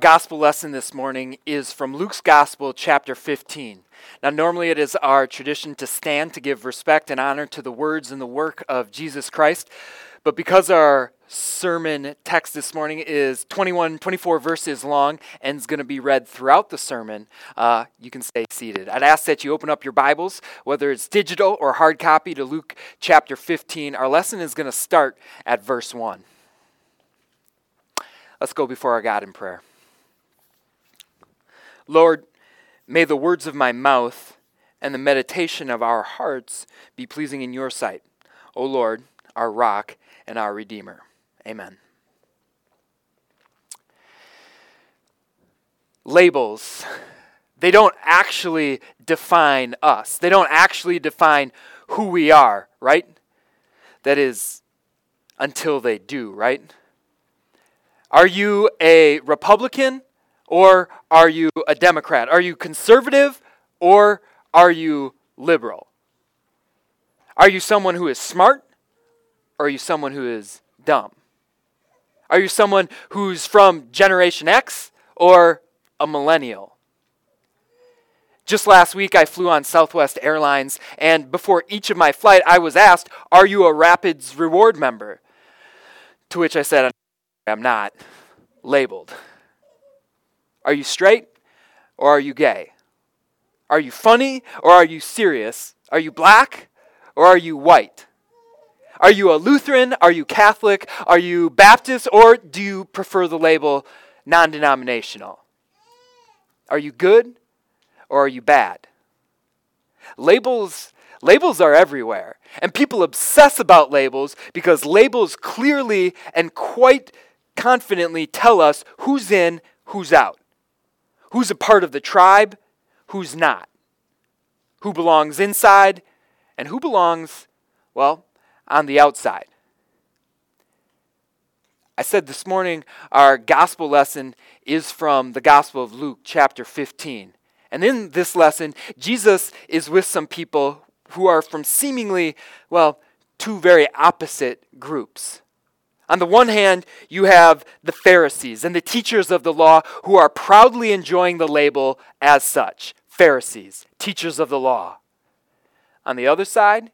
Gospel lesson this morning is from Luke's Gospel, chapter 15. Now, normally it is our tradition to stand to give respect and honor to the words and the work of Jesus Christ. But because our sermon text this morning is 21, 24 verses long and is going to be read throughout the sermon, uh, you can stay seated. I'd ask that you open up your Bibles, whether it's digital or hard copy, to Luke chapter 15. Our lesson is going to start at verse 1. Let's go before our God in prayer. Lord, may the words of my mouth and the meditation of our hearts be pleasing in your sight, O Lord, our rock and our redeemer. Amen. Labels, they don't actually define us. They don't actually define who we are, right? That is, until they do, right? Are you a Republican or are you a Democrat? Are you conservative or are you liberal? Are you someone who is smart or are you someone who is dumb? Are you someone who's from Generation X or a millennial? Just last week, I flew on Southwest Airlines, and before each of my flight, I was asked, Are you a Rapids Reward member? To which I said, I'm not labeled. Are you straight or are you gay? Are you funny or are you serious? Are you black or are you white? Are you a Lutheran? Are you Catholic? Are you Baptist? Or do you prefer the label non denominational? Are you good or are you bad? Labels, labels are everywhere. And people obsess about labels because labels clearly and quite confidently tell us who's in, who's out who's a part of the tribe, who's not, who belongs inside, and who belongs, well, on the outside. I said this morning our gospel lesson is from the Gospel of Luke, chapter 15. And in this lesson, Jesus is with some people who are from seemingly, well, two very opposite groups. On the one hand, you have the Pharisees and the teachers of the law who are proudly enjoying the label as such Pharisees, teachers of the law. On the other side,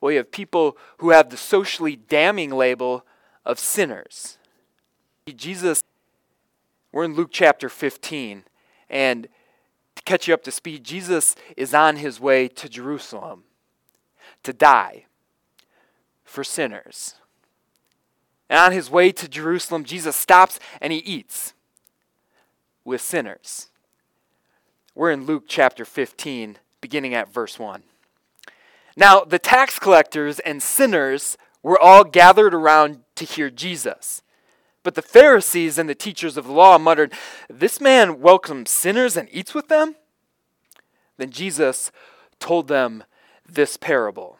well, you have people who have the socially damning label of sinners. Jesus, we're in Luke chapter 15, and to catch you up to speed, Jesus is on his way to Jerusalem to die for sinners. And on his way to Jerusalem, Jesus stops and he eats with sinners. We're in Luke chapter 15, beginning at verse 1. Now, the tax collectors and sinners were all gathered around to hear Jesus. But the Pharisees and the teachers of the law muttered, This man welcomes sinners and eats with them? Then Jesus told them this parable.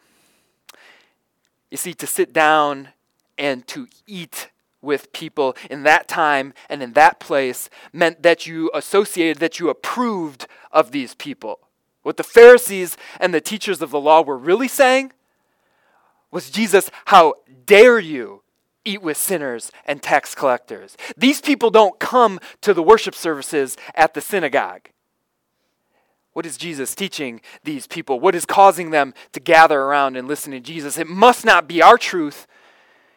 You see, to sit down and to eat with people in that time and in that place meant that you associated, that you approved of these people. What the Pharisees and the teachers of the law were really saying was Jesus, how dare you eat with sinners and tax collectors? These people don't come to the worship services at the synagogue. What is Jesus teaching these people? What is causing them to gather around and listen to Jesus? It must not be our truth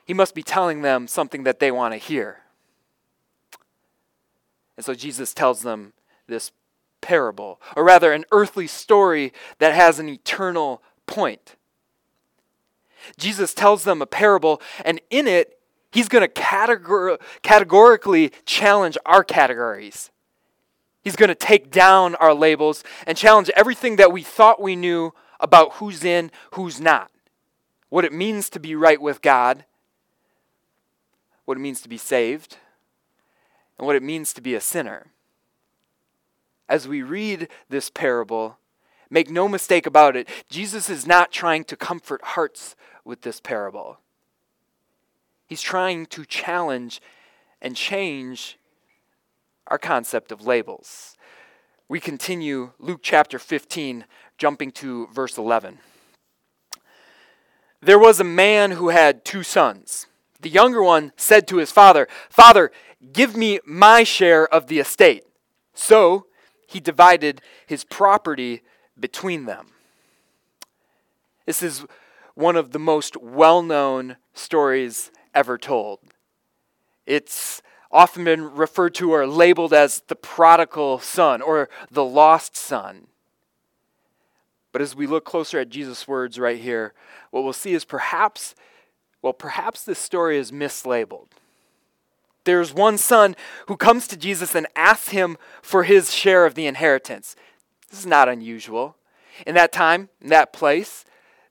he must be telling them something that they want to hear. And so Jesus tells them this parable, or rather, an earthly story that has an eternal point. Jesus tells them a parable, and in it, he's going to categor- categorically challenge our categories. He's going to take down our labels and challenge everything that we thought we knew about who's in, who's not, what it means to be right with God, what it means to be saved, and what it means to be a sinner. As we read this parable, make no mistake about it, Jesus is not trying to comfort hearts with this parable. He's trying to challenge and change our concept of labels. We continue Luke chapter 15, jumping to verse 11. There was a man who had two sons. The younger one said to his father, Father, Give me my share of the estate. So he divided his property between them. This is one of the most well known stories ever told. It's often been referred to or labeled as the prodigal son or the lost son. But as we look closer at Jesus' words right here, what we'll see is perhaps, well, perhaps this story is mislabeled. There's one son who comes to Jesus and asks him for his share of the inheritance. This is not unusual. In that time, in that place,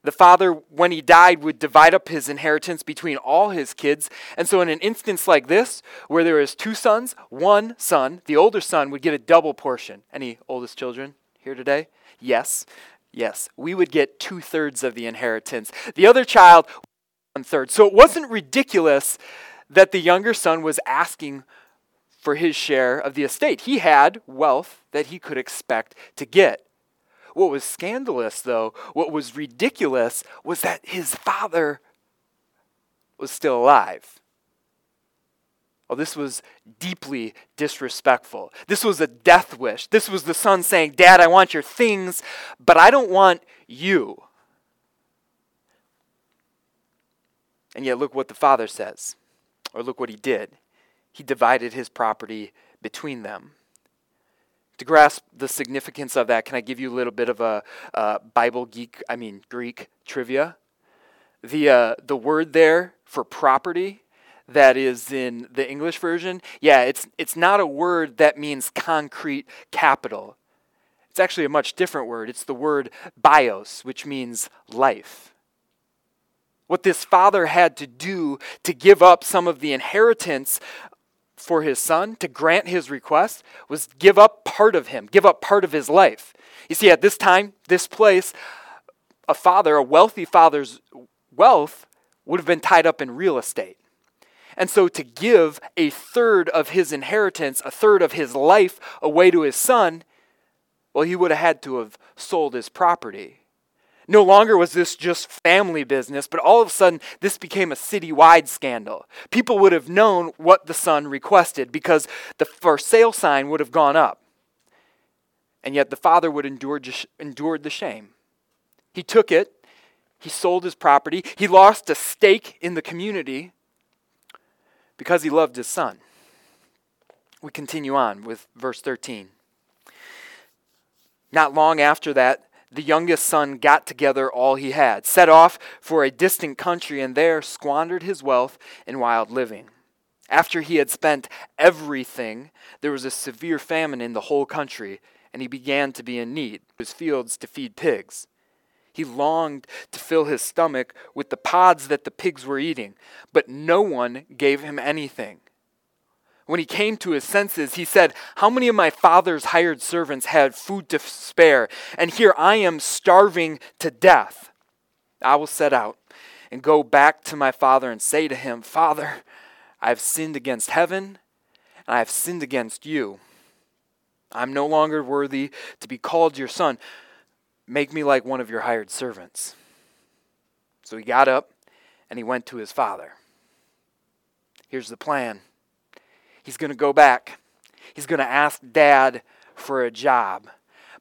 the father, when he died, would divide up his inheritance between all his kids. And so, in an instance like this, where there is two sons, one son, the older son, would get a double portion. Any oldest children here today? Yes. Yes. We would get two thirds of the inheritance. The other child, one third. So, it wasn't ridiculous that the younger son was asking for his share of the estate. He had wealth that he could expect to get. What was scandalous, though, what was ridiculous, was that his father was still alive. Well, this was deeply disrespectful. This was a death wish. This was the son saying, Dad, I want your things, but I don't want you. And yet, look what the father says, or look what he did. He divided his property between them. To grasp the significance of that, can I give you a little bit of a uh, Bible geek, I mean Greek trivia? The, uh, the word there for property that is in the English version, yeah, it's, it's not a word that means concrete capital. It's actually a much different word. It's the word bios, which means life. What this father had to do to give up some of the inheritance for his son to grant his request was give up part of him, give up part of his life. You see, at this time, this place, a father, a wealthy father's wealth would have been tied up in real estate. And so to give a third of his inheritance, a third of his life away to his son, well, he would have had to have sold his property. No longer was this just family business, but all of a sudden this became a citywide scandal. People would have known what the son requested because the for sale sign would have gone up. And yet the father would endure endured the shame. He took it, he sold his property, he lost a stake in the community because he loved his son. We continue on with verse 13. Not long after that, the youngest son got together all he had, set off for a distant country, and there squandered his wealth in wild living. After he had spent everything, there was a severe famine in the whole country, and he began to be in need. His fields to feed pigs. He longed to fill his stomach with the pods that the pigs were eating, but no one gave him anything. When he came to his senses, he said, How many of my father's hired servants had food to spare? And here I am starving to death. I will set out and go back to my father and say to him, Father, I have sinned against heaven, and I have sinned against you. I'm no longer worthy to be called your son. Make me like one of your hired servants. So he got up and he went to his father. Here's the plan He's going to go back. He's going to ask dad for a job.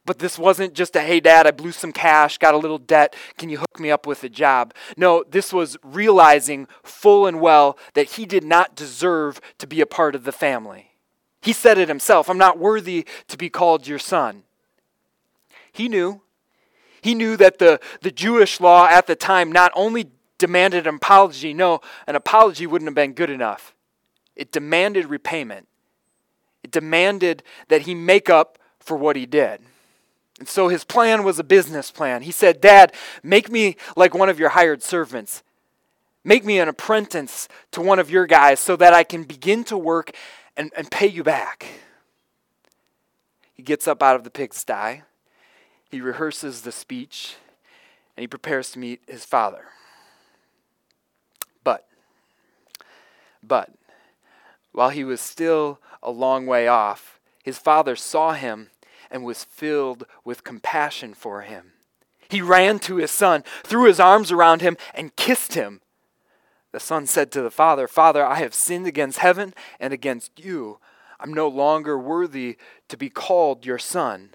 But this wasn't just a, hey, dad, I blew some cash, got a little debt. Can you hook me up with a job? No, this was realizing full and well that he did not deserve to be a part of the family. He said it himself I'm not worthy to be called your son. He knew. He knew that the, the Jewish law at the time not only demanded an apology, no, an apology wouldn't have been good enough. It demanded repayment. It demanded that he make up for what he did. And so his plan was a business plan. He said, Dad, make me like one of your hired servants. Make me an apprentice to one of your guys so that I can begin to work and, and pay you back. He gets up out of the pigsty. He rehearses the speech and he prepares to meet his father. But, but, while he was still a long way off, his father saw him and was filled with compassion for him. He ran to his son, threw his arms around him, and kissed him. The son said to the father, Father, I have sinned against heaven and against you. I'm no longer worthy to be called your son.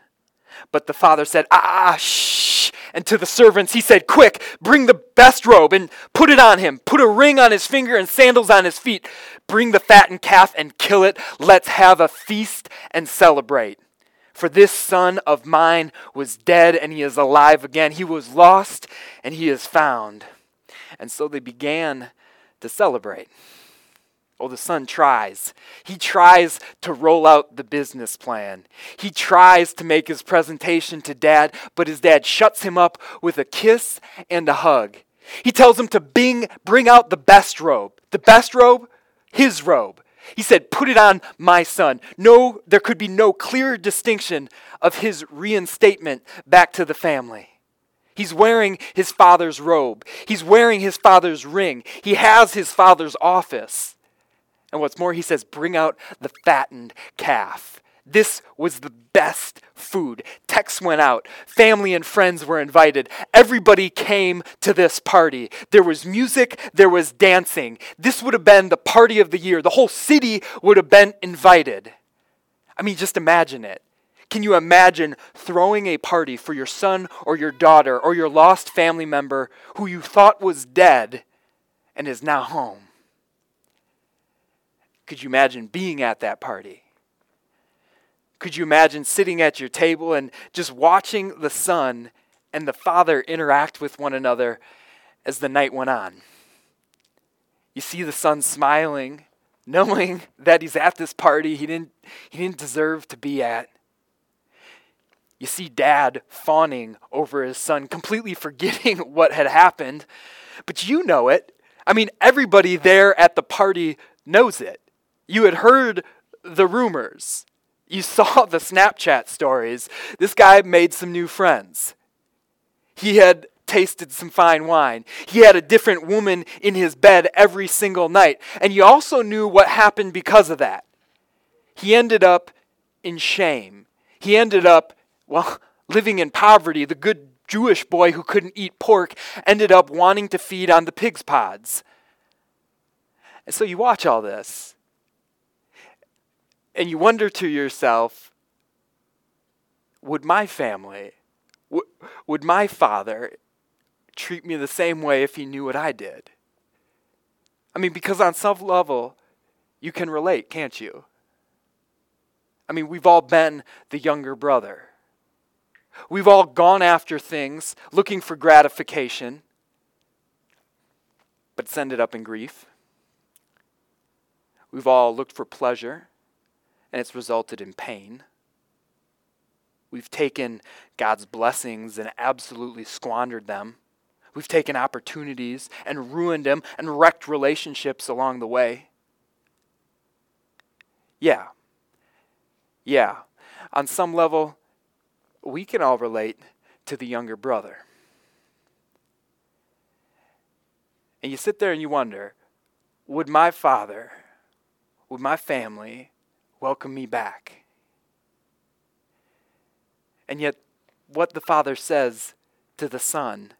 But the father said, Ah, shh. And to the servants he said, Quick, bring the best robe and put it on him. Put a ring on his finger and sandals on his feet. Bring the fattened calf and kill it. Let's have a feast and celebrate. For this son of mine was dead and he is alive again. He was lost and he is found. And so they began to celebrate. Oh, the son tries. He tries to roll out the business plan. He tries to make his presentation to dad, but his dad shuts him up with a kiss and a hug. He tells him to bring, bring out the best robe. The best robe? His robe. He said, Put it on my son. No, there could be no clearer distinction of his reinstatement back to the family. He's wearing his father's robe. He's wearing his father's ring. He has his father's office. And what's more, he says, bring out the fattened calf. This was the best food. Texts went out. Family and friends were invited. Everybody came to this party. There was music, there was dancing. This would have been the party of the year. The whole city would have been invited. I mean, just imagine it. Can you imagine throwing a party for your son or your daughter or your lost family member who you thought was dead and is now home? Could you imagine being at that party? Could you imagine sitting at your table and just watching the son and the father interact with one another as the night went on? You see the son smiling, knowing that he's at this party he didn't, he didn't deserve to be at. You see dad fawning over his son, completely forgetting what had happened. But you know it. I mean, everybody there at the party knows it. You had heard the rumors. You saw the Snapchat stories. This guy made some new friends. He had tasted some fine wine. He had a different woman in his bed every single night. And you also knew what happened because of that. He ended up in shame. He ended up, well, living in poverty. The good Jewish boy who couldn't eat pork ended up wanting to feed on the pig's pods. And so you watch all this and you wonder to yourself, would my family, w- would my father treat me the same way if he knew what I did? I mean, because on some level, you can relate, can't you? I mean, we've all been the younger brother. We've all gone after things looking for gratification, but it's ended up in grief. We've all looked for pleasure and it's resulted in pain. We've taken God's blessings and absolutely squandered them. We've taken opportunities and ruined them and wrecked relationships along the way. Yeah. Yeah. On some level, we can all relate to the younger brother. And you sit there and you wonder would my father, would my family, welcome me back. And yet, what the Father says to the Son,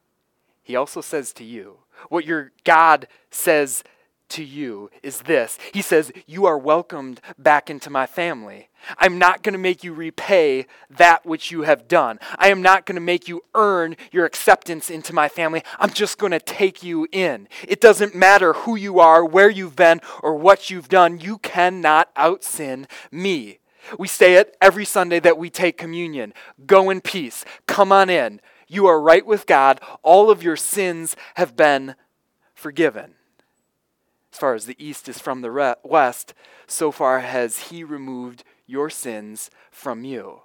He also says to you. What your God says to you is this He says, You are welcomed back into my family. I'm not going to make you repay that which you have done. I am not going to make you earn your acceptance into my family. I'm just going to take you in. It doesn't matter who you are, where you've been, or what you've done. You cannot out sin me. We say it every Sunday that we take communion. Go in peace. Come on in. You are right with God. All of your sins have been forgiven. As far as the east is from the re- west, so far has he removed your sins from you.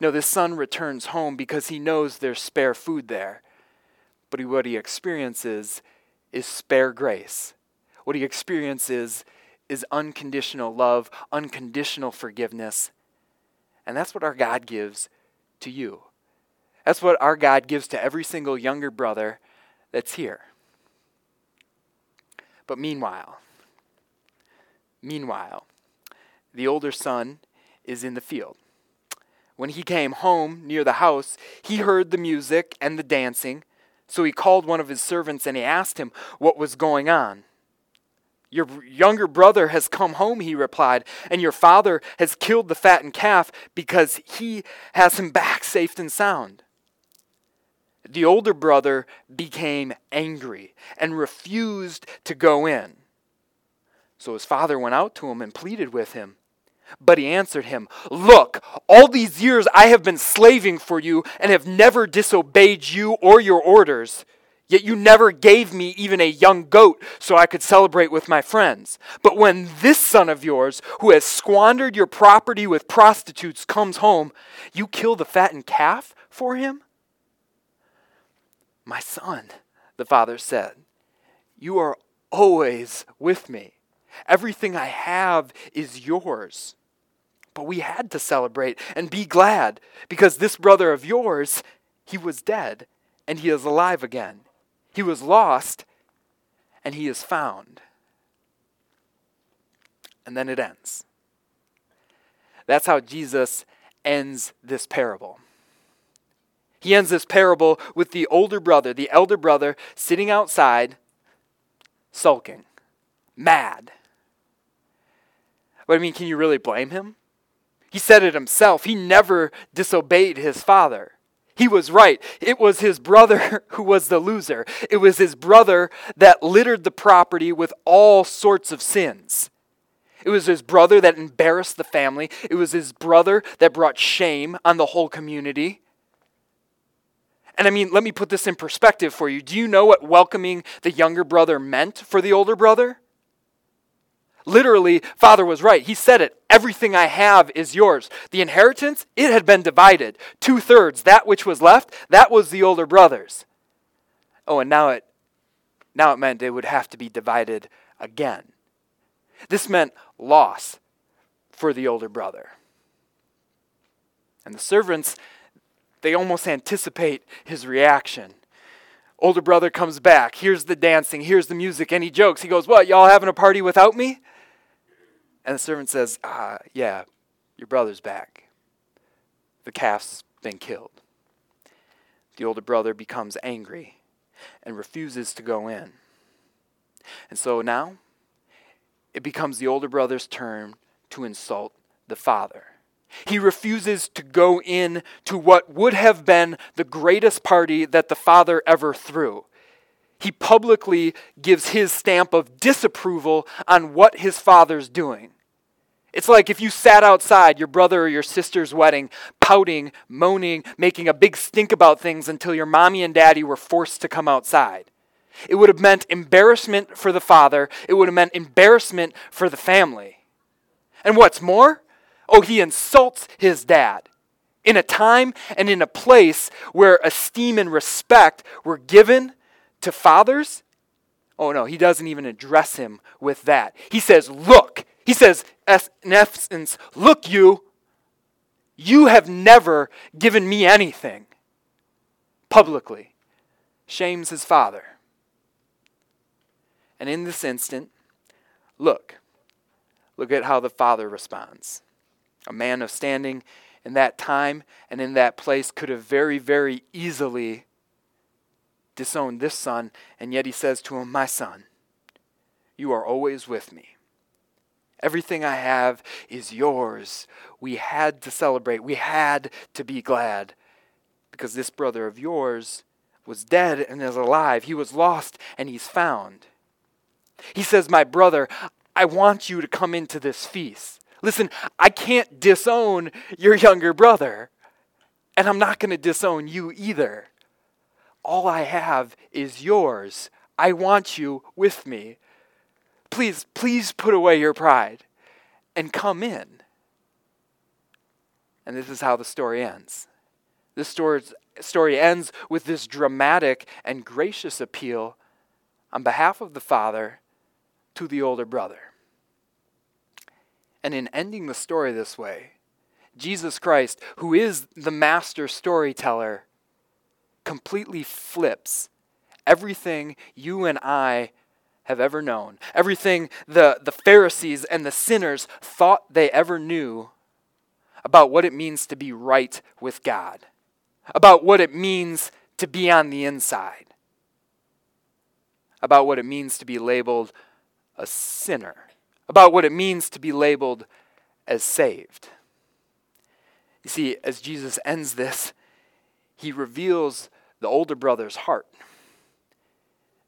No, the son returns home because he knows there's spare food there. But what he experiences is spare grace. What he experiences is unconditional love, unconditional forgiveness. And that's what our God gives to you. That's what our God gives to every single younger brother that's here. But meanwhile, meanwhile, the older son is in the field. When he came home near the house, he heard the music and the dancing. So he called one of his servants and he asked him what was going on. Your younger brother has come home, he replied, and your father has killed the fattened calf because he has him back safe and sound. The older brother became angry and refused to go in. So his father went out to him and pleaded with him. But he answered him, Look, all these years I have been slaving for you and have never disobeyed you or your orders. Yet you never gave me even a young goat so I could celebrate with my friends. But when this son of yours, who has squandered your property with prostitutes, comes home, you kill the fattened calf for him? My son, the father said, you are always with me. Everything I have is yours. But we had to celebrate and be glad because this brother of yours, he was dead and he is alive again. He was lost, and he is found. And then it ends. That's how Jesus ends this parable. He ends this parable with the older brother, the elder brother, sitting outside, sulking, mad. But I mean, can you really blame him? He said it himself. He never disobeyed his father. He was right. It was his brother who was the loser. It was his brother that littered the property with all sorts of sins. It was his brother that embarrassed the family. It was his brother that brought shame on the whole community. And I mean, let me put this in perspective for you. Do you know what welcoming the younger brother meant for the older brother? Literally, father was right. He said it. Everything I have is yours. The inheritance, it had been divided. Two thirds, that which was left, that was the older brother's. Oh, and now it now it meant it would have to be divided again. This meant loss for the older brother. And the servants, they almost anticipate his reaction. Older brother comes back. Here's the dancing. Here's the music. And he jokes. He goes, What, y'all having a party without me? And the servant says, ah, Yeah, your brother's back. The calf's been killed. The older brother becomes angry and refuses to go in. And so now it becomes the older brother's turn to insult the father. He refuses to go in to what would have been the greatest party that the father ever threw he publicly gives his stamp of disapproval on what his father's doing. It's like if you sat outside your brother or your sister's wedding, pouting, moaning, making a big stink about things until your mommy and daddy were forced to come outside. It would have meant embarrassment for the father, it would have meant embarrassment for the family. And what's more, oh, he insults his dad in a time and in a place where esteem and respect were given to fathers, oh no, he doesn't even address him with that. He says, Look. He says, in essence, Look, you, you have never given me anything publicly. Shames his father. And in this instant, look. Look at how the father responds. A man of standing in that time and in that place could have very, very easily disowned this son, and yet he says to him, My son, you are always with me. Everything I have is yours. We had to celebrate. We had to be glad because this brother of yours was dead and is alive. He was lost and he's found. He says, My brother, I want you to come into this feast. Listen, I can't disown your younger brother, and I'm not going to disown you either. All I have is yours. I want you with me. Please, please put away your pride and come in. And this is how the story ends. This story, story ends with this dramatic and gracious appeal on behalf of the father to the older brother. And in ending the story this way, Jesus Christ, who is the master storyteller, completely flips everything you and I have ever known, everything the, the Pharisees and the sinners thought they ever knew about what it means to be right with God, about what it means to be on the inside. about what it means to be labeled a sinner, about what it means to be labeled as saved. You see, as Jesus ends this, he reveals the older brother's heart.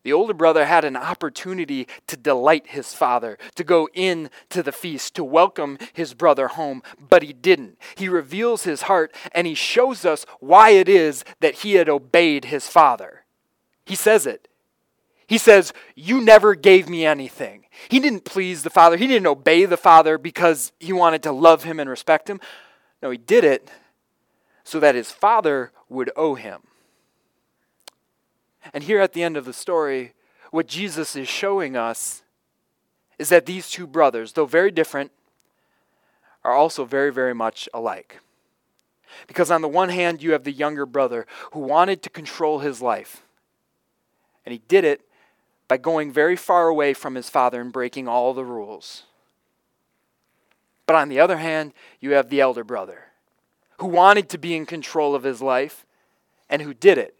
The older brother had an opportunity to delight his father, to go in to the feast, to welcome his brother home, but he didn't. He reveals his heart and he shows us why it is that he had obeyed his father. He says it. He says, You never gave me anything. He didn't please the father. He didn't obey the father because he wanted to love him and respect him. No, he did it so that his father would owe him. And here at the end of the story, what Jesus is showing us is that these two brothers, though very different, are also very, very much alike. Because on the one hand, you have the younger brother who wanted to control his life. And he did it by going very far away from his father and breaking all the rules. But on the other hand, you have the elder brother who wanted to be in control of his life and who did it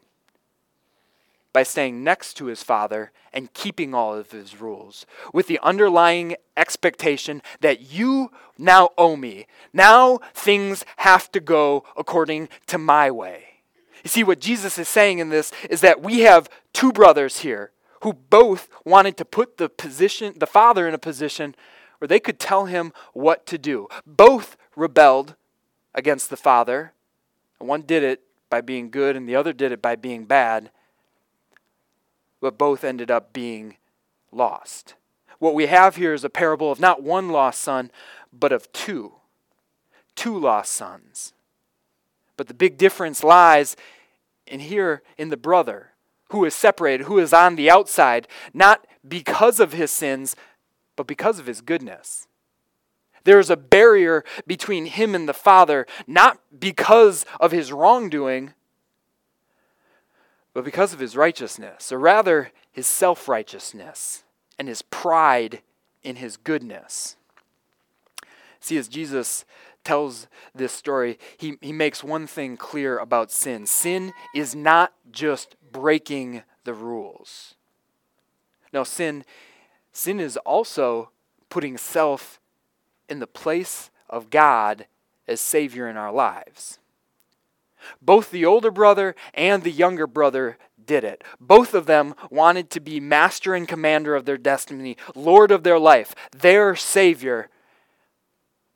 by staying next to his father and keeping all of his rules, with the underlying expectation that you now owe me. Now things have to go according to my way. You see, what Jesus is saying in this is that we have two brothers here who both wanted to put the position, the father in a position where they could tell him what to do. Both rebelled against the father. One did it by being good, and the other did it by being bad but both ended up being lost. What we have here is a parable of not one lost son, but of two. Two lost sons. But the big difference lies in here in the brother who is separated, who is on the outside, not because of his sins, but because of his goodness. There is a barrier between him and the Father, not because of his wrongdoing, but because of his righteousness, or rather his self righteousness and his pride in his goodness. See, as Jesus tells this story, he, he makes one thing clear about sin sin is not just breaking the rules. Now, sin, sin is also putting self in the place of God as Savior in our lives. Both the older brother and the younger brother did it. Both of them wanted to be master and commander of their destiny, Lord of their life, their Savior.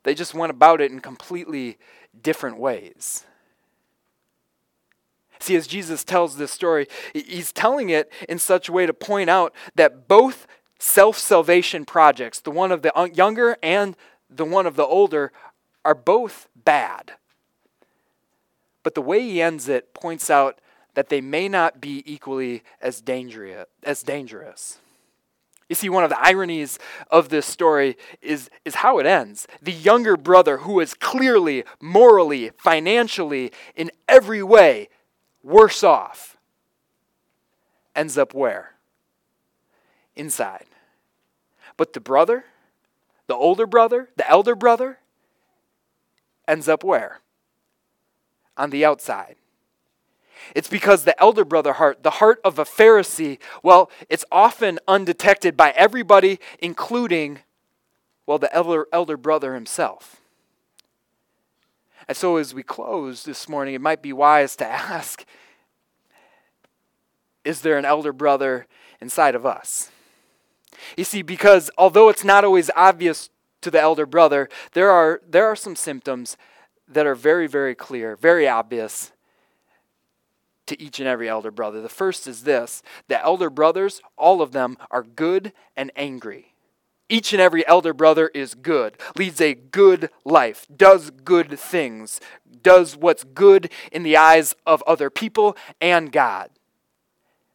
They just went about it in completely different ways. See, as Jesus tells this story, he's telling it in such a way to point out that both self salvation projects, the one of the younger and the one of the older, are both bad. But the way he ends it points out that they may not be equally as dangerous. As dangerous. You see, one of the ironies of this story is, is how it ends. The younger brother, who is clearly, morally, financially, in every way worse off, ends up where? Inside. But the brother, the older brother, the elder brother, ends up where? on the outside. It's because the elder brother heart, the heart of a Pharisee, well, it's often undetected by everybody, including, well, the elder, elder brother himself. And so, as we close this morning, it might be wise to ask Is there an elder brother inside of us? You see, because although it's not always obvious to the elder brother, there are, there are some symptoms that are very, very clear, very obvious to each and every elder brother. The first is this the elder brothers, all of them, are good and angry. Each and every elder brother is good, leads a good life, does good things, does what's good in the eyes of other people and God.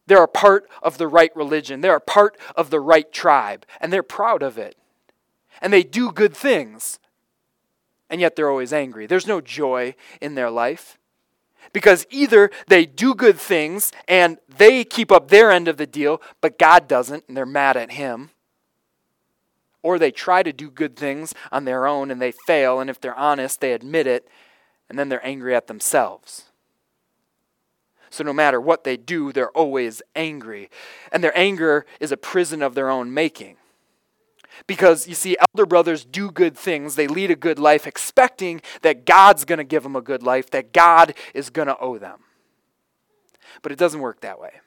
They're a part of the right religion, they're a part of the right tribe, and they're proud of it. And they do good things and yet they're always angry. There's no joy in their life. Because either they do good things and they keep up their end of the deal, but God doesn't, and they're mad at Him. Or they try to do good things on their own and they fail, and if they're honest, they admit it, and then they're angry at themselves. So no matter what they do, they're always angry. And their anger is a prison of their own making. Because you see, elder brothers do good things, they lead a good life, expecting that God's going to give them a good life, that God is going to owe them. But it doesn't work that way.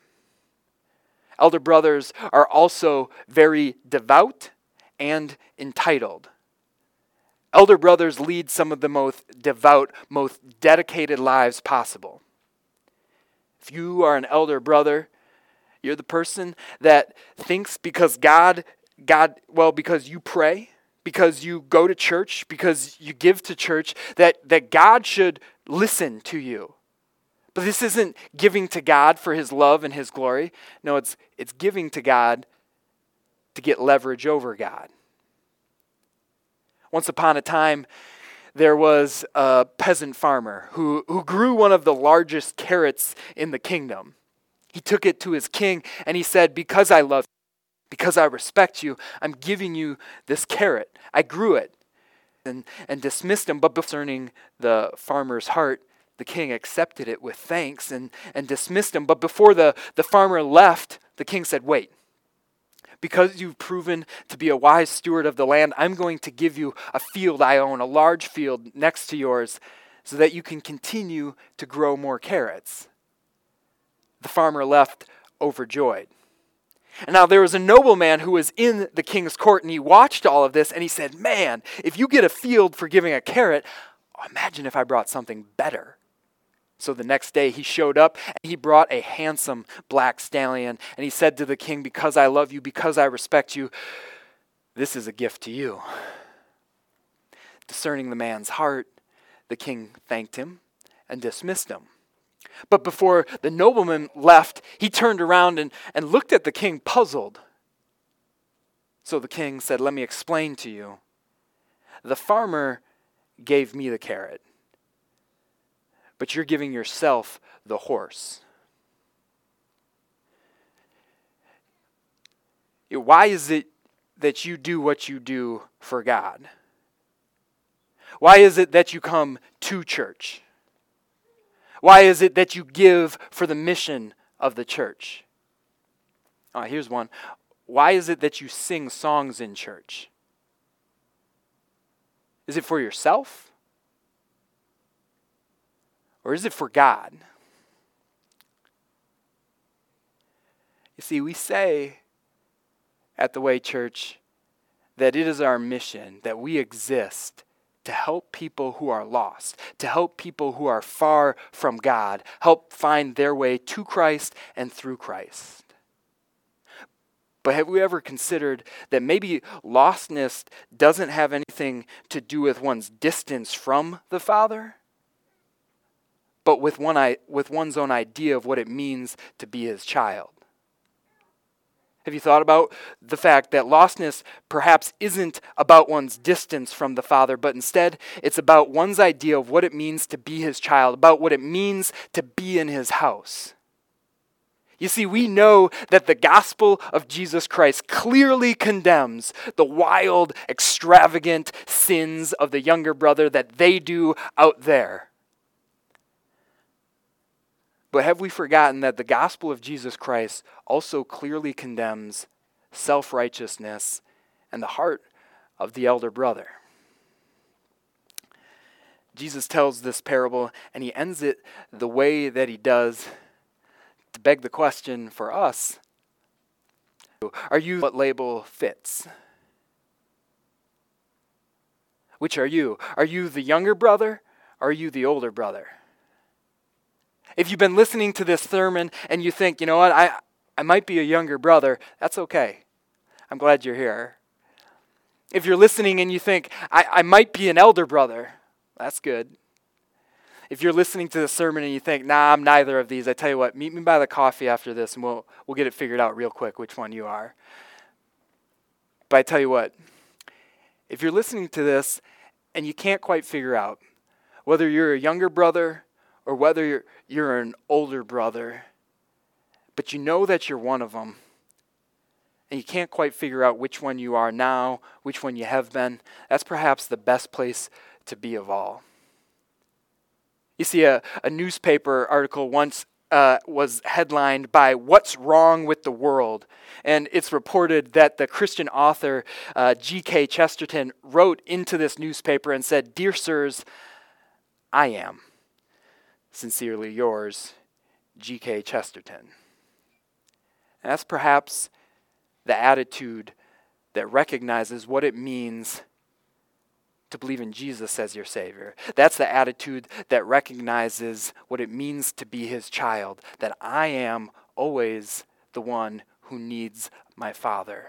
Elder brothers are also very devout and entitled. Elder brothers lead some of the most devout, most dedicated lives possible. If you are an elder brother, you're the person that thinks because God, God, well, because you pray, because you go to church, because you give to church, that, that God should listen to you. But this isn't giving to God for his love and his glory. No, it's, it's giving to God to get leverage over God. Once upon a time, there was a peasant farmer who, who grew one of the largest carrots in the kingdom. He took it to his king and he said, Because I love you, because I respect you, I'm giving you this carrot. I grew it and, and dismissed him. But concerning the farmer's heart, the king accepted it with thanks and, and dismissed him. But before the, the farmer left, the king said, Wait, because you've proven to be a wise steward of the land, I'm going to give you a field I own, a large field next to yours, so that you can continue to grow more carrots. The farmer left overjoyed. And now there was a nobleman who was in the king's court, and he watched all of this, and he said, Man, if you get a field for giving a carrot, imagine if I brought something better. So the next day he showed up and he brought a handsome black stallion. And he said to the king, Because I love you, because I respect you, this is a gift to you. Discerning the man's heart, the king thanked him and dismissed him. But before the nobleman left, he turned around and, and looked at the king puzzled. So the king said, Let me explain to you. The farmer gave me the carrot but you're giving yourself the horse. Why is it that you do what you do for God? Why is it that you come to church? Why is it that you give for the mission of the church? Oh, here's one. Why is it that you sing songs in church? Is it for yourself? Or is it for God? You see, we say at the Way Church that it is our mission that we exist to help people who are lost, to help people who are far from God, help find their way to Christ and through Christ. But have we ever considered that maybe lostness doesn't have anything to do with one's distance from the Father? But with, one, with one's own idea of what it means to be his child. Have you thought about the fact that lostness perhaps isn't about one's distance from the Father, but instead it's about one's idea of what it means to be his child, about what it means to be in his house? You see, we know that the gospel of Jesus Christ clearly condemns the wild, extravagant sins of the younger brother that they do out there. But have we forgotten that the gospel of Jesus Christ also clearly condemns self righteousness and the heart of the elder brother? Jesus tells this parable and he ends it the way that he does to beg the question for us Are you what label fits? Which are you? Are you the younger brother? Are you the older brother? If you've been listening to this sermon and you think, you know what, I, I might be a younger brother, that's okay. I'm glad you're here. If you're listening and you think, I, I might be an elder brother, that's good. If you're listening to the sermon and you think, nah, I'm neither of these, I tell you what, meet me by the coffee after this and we'll, we'll get it figured out real quick which one you are. But I tell you what, if you're listening to this and you can't quite figure out whether you're a younger brother or whether you're, you're an older brother, but you know that you're one of them, and you can't quite figure out which one you are now, which one you have been, that's perhaps the best place to be of all. You see, a, a newspaper article once uh, was headlined by What's Wrong with the World? And it's reported that the Christian author uh, G.K. Chesterton wrote into this newspaper and said, Dear sirs, I am. Sincerely yours, G.K. Chesterton. And that's perhaps the attitude that recognizes what it means to believe in Jesus as your Savior. That's the attitude that recognizes what it means to be His child, that I am always the one who needs my Father.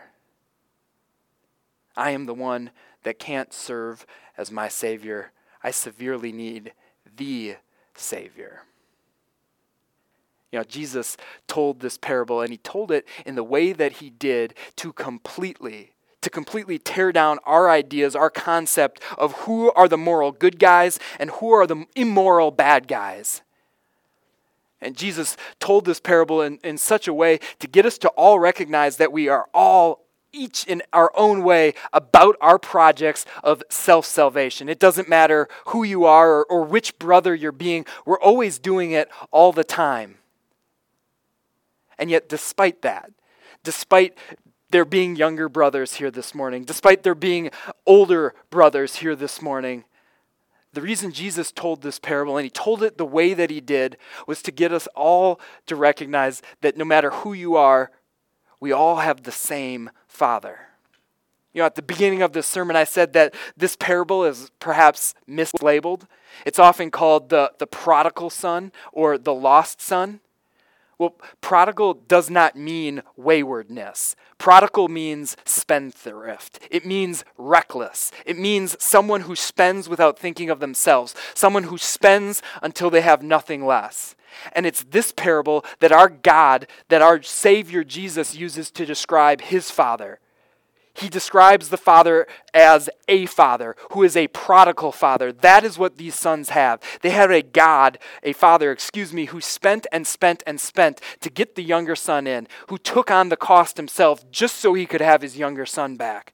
I am the one that can't serve as my Savior. I severely need the Savior. You know, Jesus told this parable, and he told it in the way that he did to completely to completely tear down our ideas, our concept of who are the moral good guys and who are the immoral bad guys. And Jesus told this parable in, in such a way to get us to all recognize that we are all, each in our own way, about our projects of self salvation. It doesn't matter who you are or, or which brother you're being, we're always doing it all the time. And yet, despite that, despite there being younger brothers here this morning, despite there being older brothers here this morning, the reason Jesus told this parable, and he told it the way that he did, was to get us all to recognize that no matter who you are, we all have the same Father. You know, at the beginning of this sermon, I said that this parable is perhaps mislabeled. It's often called the, the prodigal son or the lost son. Well, prodigal does not mean waywardness. Prodigal means spendthrift. It means reckless. It means someone who spends without thinking of themselves, someone who spends until they have nothing less. And it's this parable that our God, that our Savior Jesus uses to describe his Father he describes the father as a father who is a prodigal father. That is what these sons have. They had a God, a father, excuse me, who spent and spent and spent to get the younger son in, who took on the cost himself just so he could have his younger son back.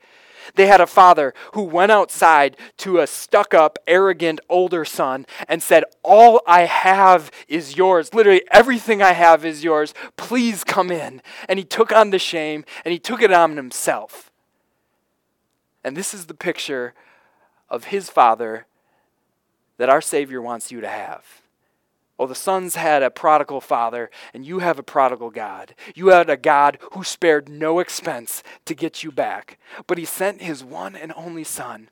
They had a father who went outside to a stuck up, arrogant older son and said, All I have is yours. Literally, everything I have is yours. Please come in. And he took on the shame and he took it on himself. And this is the picture of his father that our Savior wants you to have. Oh, the sons had a prodigal father, and you have a prodigal God. You had a God who spared no expense to get you back. But he sent his one and only son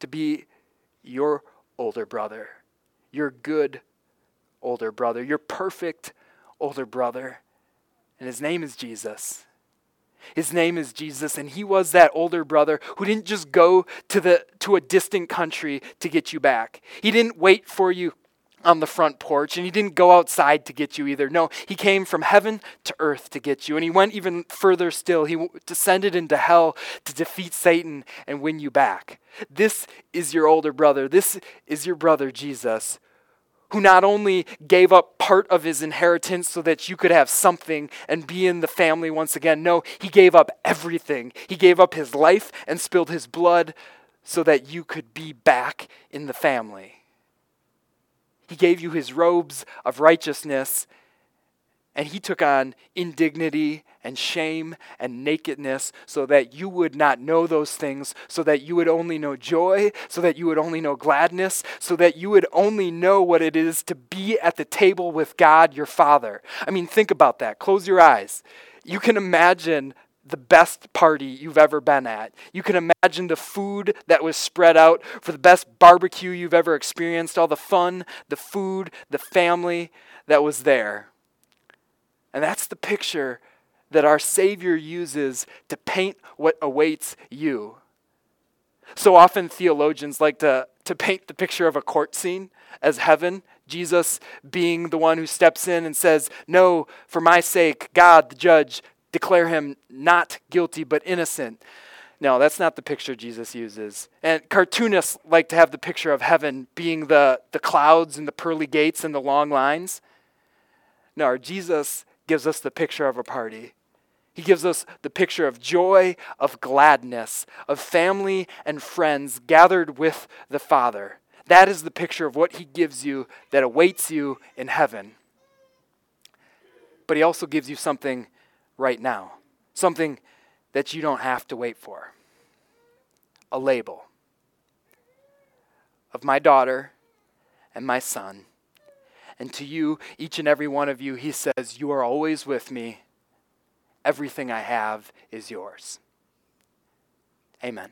to be your older brother, your good older brother, your perfect older brother. And his name is Jesus. His name is Jesus, and he was that older brother who didn't just go to, the, to a distant country to get you back. He didn't wait for you on the front porch, and he didn't go outside to get you either. No, he came from heaven to earth to get you, and he went even further still. He descended into hell to defeat Satan and win you back. This is your older brother. This is your brother Jesus, who not only gave up part of his inheritance so that you could have something and be in the family once again. No, he gave up everything. He gave up his life and spilled his blood so that you could be back in the family. He gave you his robes of righteousness and he took on indignity and shame and nakedness so that you would not know those things, so that you would only know joy, so that you would only know gladness, so that you would only know what it is to be at the table with God your Father. I mean, think about that. Close your eyes. You can imagine the best party you've ever been at. You can imagine the food that was spread out for the best barbecue you've ever experienced, all the fun, the food, the family that was there. And that's the picture that our Savior uses to paint what awaits you. So often, theologians like to, to paint the picture of a court scene as heaven, Jesus being the one who steps in and says, No, for my sake, God, the judge, declare him not guilty but innocent. No, that's not the picture Jesus uses. And cartoonists like to have the picture of heaven being the, the clouds and the pearly gates and the long lines. No, Jesus gives us the picture of a party. He gives us the picture of joy, of gladness, of family and friends gathered with the Father. That is the picture of what He gives you that awaits you in heaven. But he also gives you something right now, something that you don't have to wait for a label of my daughter and my son. And to you, each and every one of you, he says, You are always with me. Everything I have is yours. Amen.